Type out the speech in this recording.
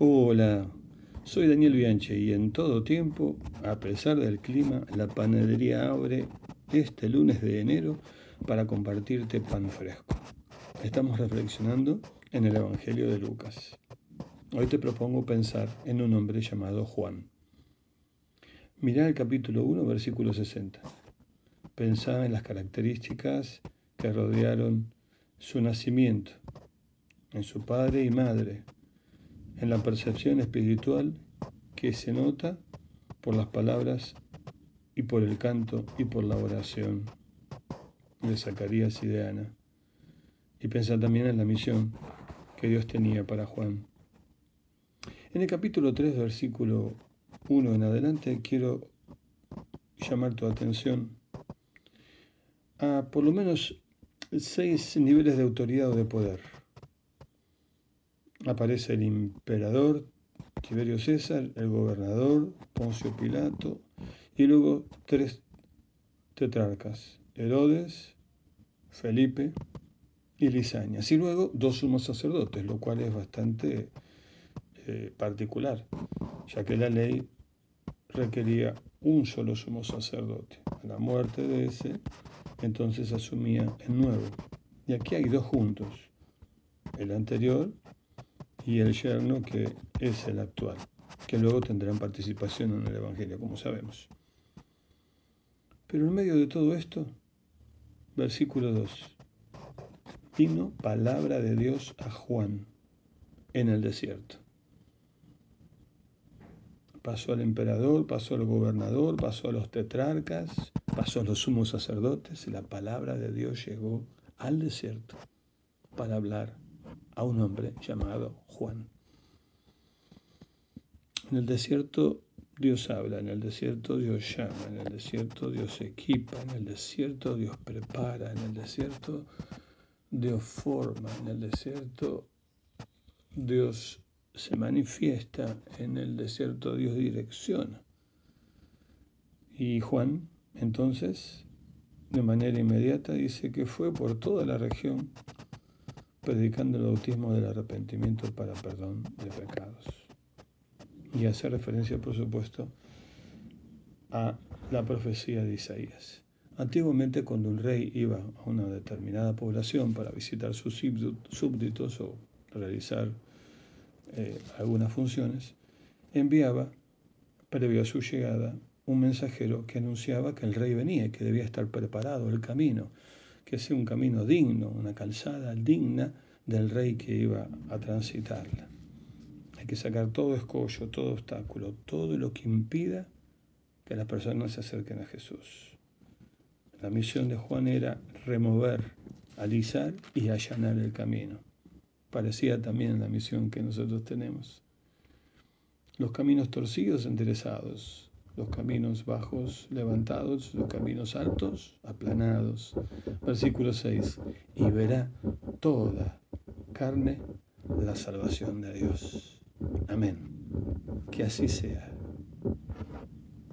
Hola, soy Daniel Bianchi y en todo tiempo, a pesar del clima, la panadería abre este lunes de enero para compartirte pan fresco. Estamos reflexionando en el Evangelio de Lucas. Hoy te propongo pensar en un hombre llamado Juan. Mirá el capítulo 1, versículo 60. Pensá en las características que rodearon su nacimiento, en su padre y madre, en la percepción espiritual que se nota por las palabras y por el canto y por la oración de Zacarías y de Ana. Y pensar también en la misión que Dios tenía para Juan. En el capítulo 3, versículo 1 en adelante, quiero llamar tu atención a por lo menos seis niveles de autoridad o de poder aparece el emperador Tiberio César, el gobernador Poncio Pilato y luego tres tetrarcas, Herodes, Felipe y Lisañas, y luego dos sumos sacerdotes, lo cual es bastante eh, particular, ya que la ley requería un solo sumo sacerdote. A la muerte de ese, entonces asumía el nuevo. Y aquí hay dos juntos, el anterior y el yerno que es el actual, que luego tendrán participación en el Evangelio, como sabemos. Pero en medio de todo esto, versículo 2, vino palabra de Dios a Juan en el desierto. Pasó al emperador, pasó al gobernador, pasó a los tetrarcas, pasó a los sumos sacerdotes y la palabra de Dios llegó al desierto para hablar a un hombre llamado Juan. En el desierto Dios habla, en el desierto Dios llama, en el desierto Dios equipa, en el desierto Dios prepara, en el desierto Dios forma, en el desierto Dios se manifiesta, en el desierto Dios direcciona. Y Juan, entonces, de manera inmediata, dice que fue por toda la región predicando el bautismo del arrepentimiento para perdón de pecados. Y hace referencia, por supuesto, a la profecía de Isaías. Antiguamente, cuando un rey iba a una determinada población para visitar sus súbditos o realizar eh, algunas funciones, enviaba, previo a su llegada, un mensajero que anunciaba que el rey venía y que debía estar preparado el camino que sea un camino digno, una calzada digna del rey que iba a transitarla. Hay que sacar todo escollo, todo obstáculo, todo lo que impida que las personas se acerquen a Jesús. La misión de Juan era remover, alisar y allanar el camino. Parecía también la misión que nosotros tenemos. Los caminos torcidos enderezados, los caminos bajos levantados, los caminos altos aplanados. Versículo 6. Y verá toda carne la salvación de Dios. Amén. Que así sea.